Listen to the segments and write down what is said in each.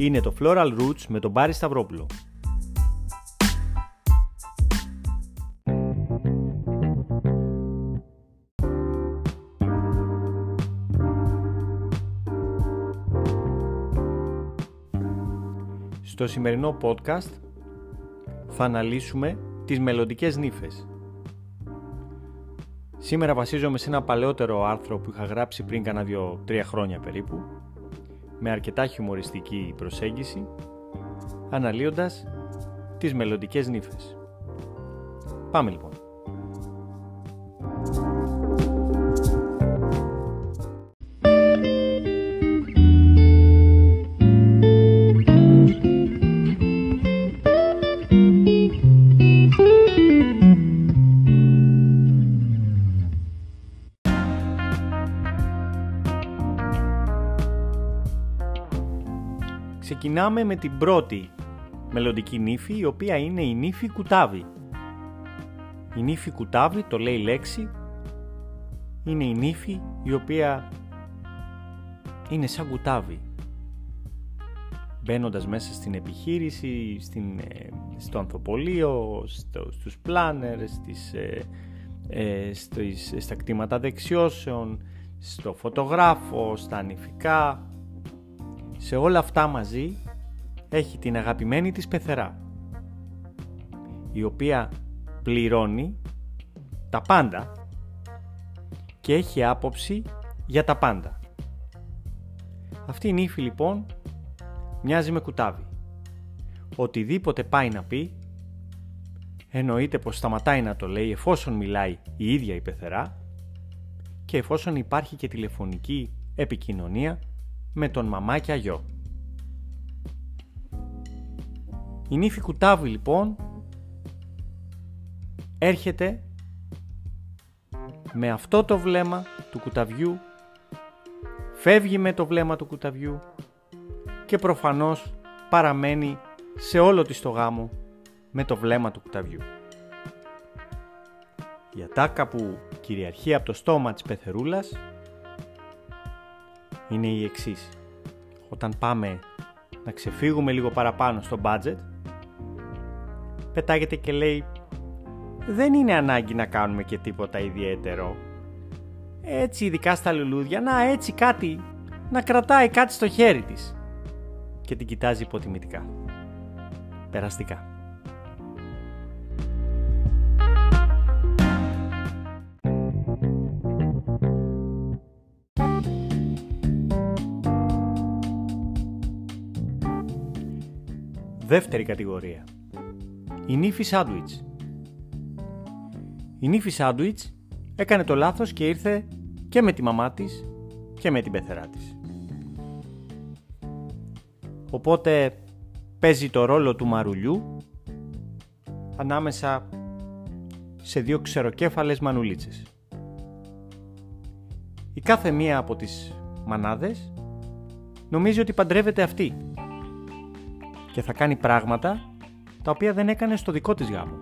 Είναι το Floral Roots με τον Μπάρι Σταυρόπουλο. Στο σημερινό podcast θα αναλύσουμε τις μελλοντικές νύφες. Σήμερα βασίζομαι σε ένα παλαιότερο άρθρο που είχα γράψει πριν κάνα δύο-τρία χρόνια περίπου με αρκετά χιουμοριστική προσέγγιση αναλύοντας τις μελλοντικές νύφες. Πάμε λοιπόν. Ξεκινάμε με την πρώτη μελλοντική νύφη, η οποία είναι η νύφη Κουτάβη. Η νύφη Κουτάβη, το λέει λέξη, είναι η νύφη η οποία είναι σαν κουτάβη. Μπαίνοντας μέσα στην επιχείρηση, στην, ε, στο ανθοπολείο, στο, στους πλάνερ, στις, ε, ε, στα κτήματα δεξιώσεων, στο φωτογράφο, στα νηφικά, σε όλα αυτά μαζί έχει την αγαπημένη της πεθερά η οποία πληρώνει τα πάντα και έχει άποψη για τα πάντα. Αυτή η νύφη λοιπόν μοιάζει με κουτάβι. Οτιδήποτε πάει να πει εννοείται πως σταματάει να το λέει εφόσον μιλάει η ίδια η πεθερά και εφόσον υπάρχει και τηλεφωνική επικοινωνία με τον μαμά και αγιό. Η νύφη Κουτάβη λοιπόν έρχεται με αυτό το βλέμμα του κουταβιού, φεύγει με το βλέμμα του κουταβιού και προφανώς παραμένει σε όλο της το γάμο με το βλέμμα του κουταβιού. Η ατάκα που κυριαρχεί από το στόμα της πεθερούλας είναι η εξής. Όταν πάμε να ξεφύγουμε λίγο παραπάνω στο budget, πετάγεται και λέει δεν είναι ανάγκη να κάνουμε και τίποτα ιδιαίτερο. Έτσι ειδικά στα λουλούδια, να έτσι κάτι, να κρατάει κάτι στο χέρι της. Και την κοιτάζει υποτιμητικά. Περαστικά. Δεύτερη κατηγορία. Η νύφη σάντουιτς. Η νύφη σάντουιτς έκανε το λάθος και ήρθε και με τη μαμά της και με την πεθερά της. Οπότε παίζει το ρόλο του μαρουλιού ανάμεσα σε δύο ξεροκέφαλες μανουλίτσες. Η κάθε μία από τις μανάδες νομίζει ότι παντρεύεται αυτή και θα κάνει πράγματα τα οποία δεν έκανε στο δικό της γάμο.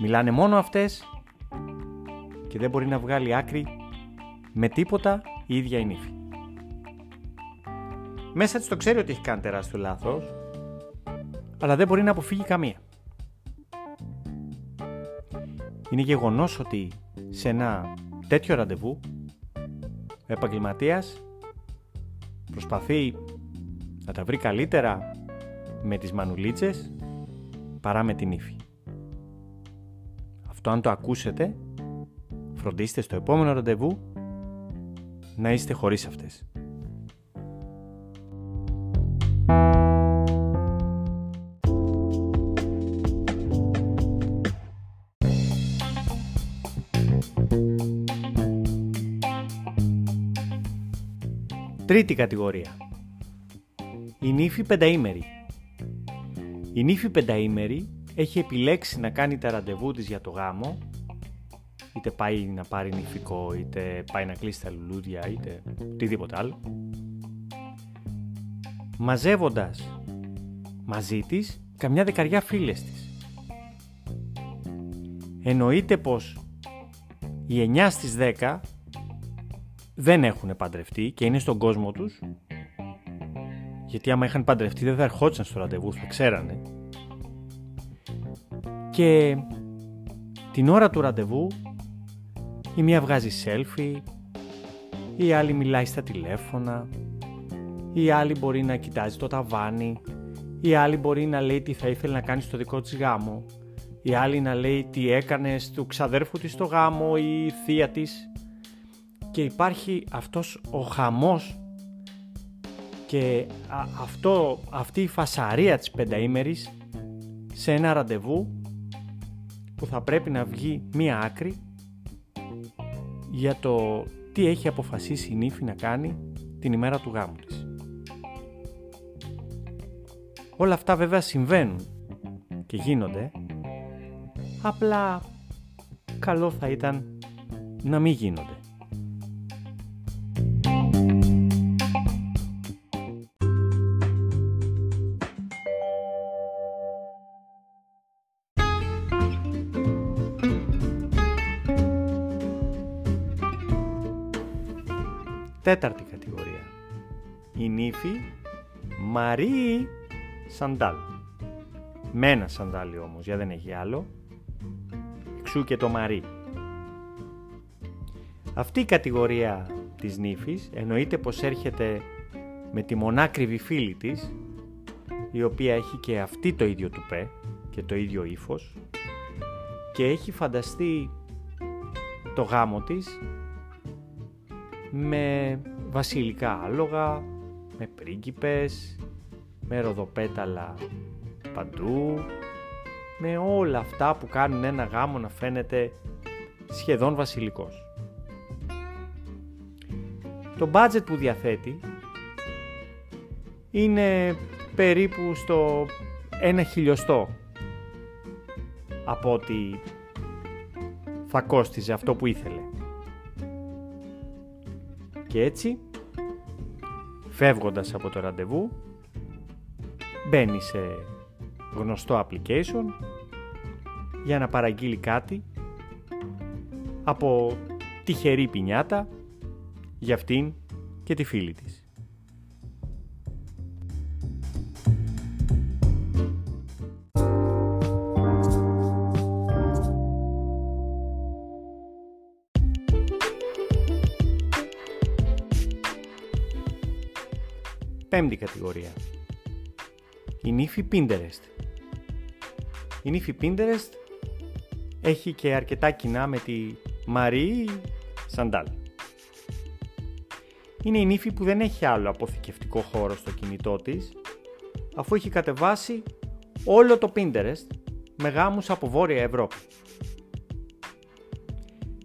Μιλάνε μόνο αυτές και δεν μπορεί να βγάλει άκρη με τίποτα η ίδια η νύφη. Μέσα της το ξέρει ότι έχει κάνει τεράστιο λάθος, αλλά δεν μπορεί να αποφύγει καμία. Είναι γεγονός ότι σε ένα τέτοιο ραντεβού ο επαγγελματίας προσπαθεί να τα βρει καλύτερα με τις μανουλίτσες παρά με την ύφη. Αυτό αν το ακούσετε, φροντίστε στο επόμενο ραντεβού να είστε χωρίς αυτές. Τρίτη κατηγορία η νύφη πενταήμερη. Η νύφη πενταήμερη έχει επιλέξει να κάνει τα ραντεβού της για το γάμο είτε πάει να πάρει νυφικό, είτε πάει να κλείσει τα λουλούδια, είτε οτιδήποτε άλλο μαζεύοντας μαζί της καμιά δεκαριά φίλες της. Εννοείται πως οι 9 στις 10 δεν έχουν παντρευτεί και είναι στον κόσμο τους γιατί άμα είχαν παντρευτεί δεν θα ερχόντουσαν στο ραντεβού, θα ξέρανε. Και την ώρα του ραντεβού η μία βγάζει selfie, η άλλη μιλάει στα τηλέφωνα, η άλλη μπορεί να κοιτάζει το ταβάνι, η άλλη μπορεί να λέει τι θα ήθελε να κάνει στο δικό της γάμο, η άλλη να λέει τι έκανε στο ξαδέρφου της στο γάμο ή η θεία της και υπάρχει αυτός ο χαμός και αυτό, αυτή η φασαρία της πενταήμερης σε ένα ραντεβού που θα πρέπει να βγει μία άκρη για το τι έχει αποφασίσει η νύφη να κάνει την ημέρα του γάμου της. Όλα αυτά βέβαια συμβαίνουν και γίνονται, απλά καλό θα ήταν να μην γίνονται. Τέταρτη κατηγορία. Η νύφη Μαρή Σαντάλ. Με ένα σαντάλι όμως, για δεν έχει άλλο. Εξού και το Μαρή. Αυτή η κατηγορία της νύφης εννοείται πως έρχεται με τη μονάκριβη φίλη της η οποία έχει και αυτή το ίδιο τουπέ και το ίδιο ύφος και έχει φανταστεί το γάμο της με βασιλικά άλογα, με πρίγκιπες, με ροδοπέταλα παντού, με όλα αυτά που κάνουν ένα γάμο να φαίνεται σχεδόν βασιλικός. Το budget που διαθέτει είναι περίπου στο ένα χιλιοστό από ότι θα κόστιζε αυτό που ήθελε. Και έτσι, φεύγοντας από το ραντεβού, μπαίνει σε γνωστό application για να παραγγείλει κάτι από τυχερή πινιάτα για αυτήν και τη φίλη της. Πέμπτη κατηγορία. Η νύφη Pinterest. Η νύφη Pinterest έχει και αρκετά κοινά με τη Μαρή Σαντάλ. Είναι η νύφη που δεν έχει άλλο αποθηκευτικό χώρο στο κινητό της αφού έχει κατεβάσει όλο το Pinterest με γάμους από Βόρεια Ευρώπη.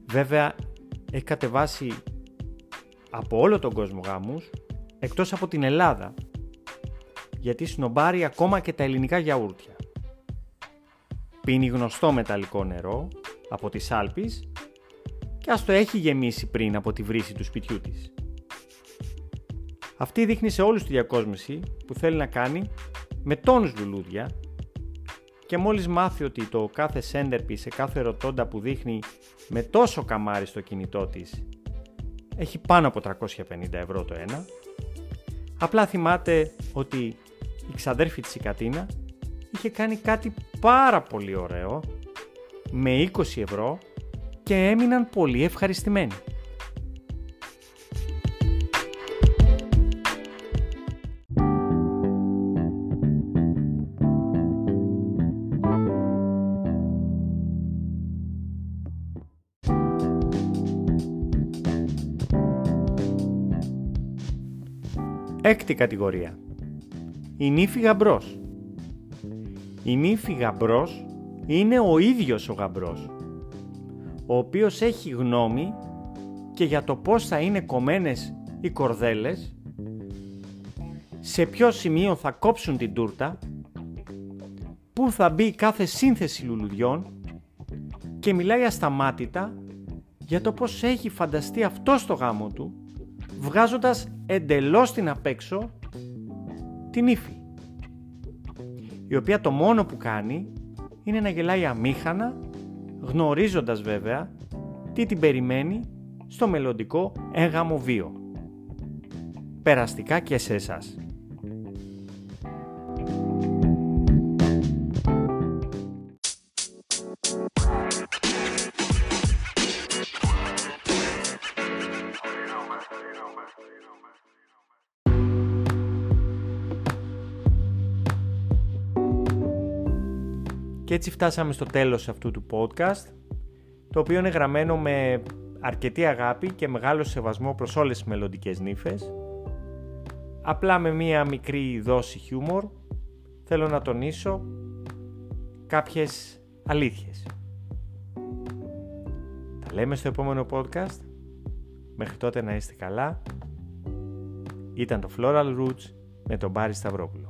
Βέβαια έχει κατεβάσει από όλο τον κόσμο γάμους εκτός από την Ελλάδα γιατί σνομπάρει ακόμα και τα ελληνικά γιαούρτια. Πίνει γνωστό μεταλλικό νερό από τις Άλπεις και ας το έχει γεμίσει πριν από τη βρύση του σπιτιού της. Αυτή δείχνει σε όλους τη διακόσμηση που θέλει να κάνει με τόνους λουλούδια και μόλις μάθει ότι το κάθε σέντερπι σε κάθε ρωτώντα που δείχνει με τόσο καμάρι στο κινητό της έχει πάνω από 350 ευρώ το ένα, απλά θυμάται ότι η ξαδέρφη της η Κατίνα είχε κάνει κάτι πάρα πολύ ωραίο με 20 ευρώ και έμειναν πολύ ευχαριστημένοι. Έκτη κατηγορία. Η νύφη γαμπρός. Η νύφη γαμπρός είναι ο ίδιος ο γαμπρός, ο οποίος έχει γνώμη και για το πώς θα είναι κομμένες οι κορδέλες, σε ποιο σημείο θα κόψουν την τούρτα, πού θα μπει κάθε σύνθεση λουλουδιών και μιλάει ασταμάτητα για το πώς έχει φανταστεί αυτό στο γάμο του, βγάζοντας εντελώς την απέξω την ύφη η οποία το μόνο που κάνει είναι να γελάει αμήχανα, γνωρίζοντας βέβαια τι την περιμένει στο μελλοντικό έγαμο βίο. Περαστικά και σε εσάς. Και έτσι φτάσαμε στο τέλος αυτού του podcast, το οποίο είναι γραμμένο με αρκετή αγάπη και μεγάλο σεβασμό προς όλες τις μελλοντικές νύφες. Απλά με μία μικρή δόση χιούμορ θέλω να τονίσω κάποιες αλήθειες. Τα λέμε στο επόμενο podcast. Μέχρι τότε να είστε καλά. Ήταν το Floral Roots με τον Μπάρι Σταυρόπουλο.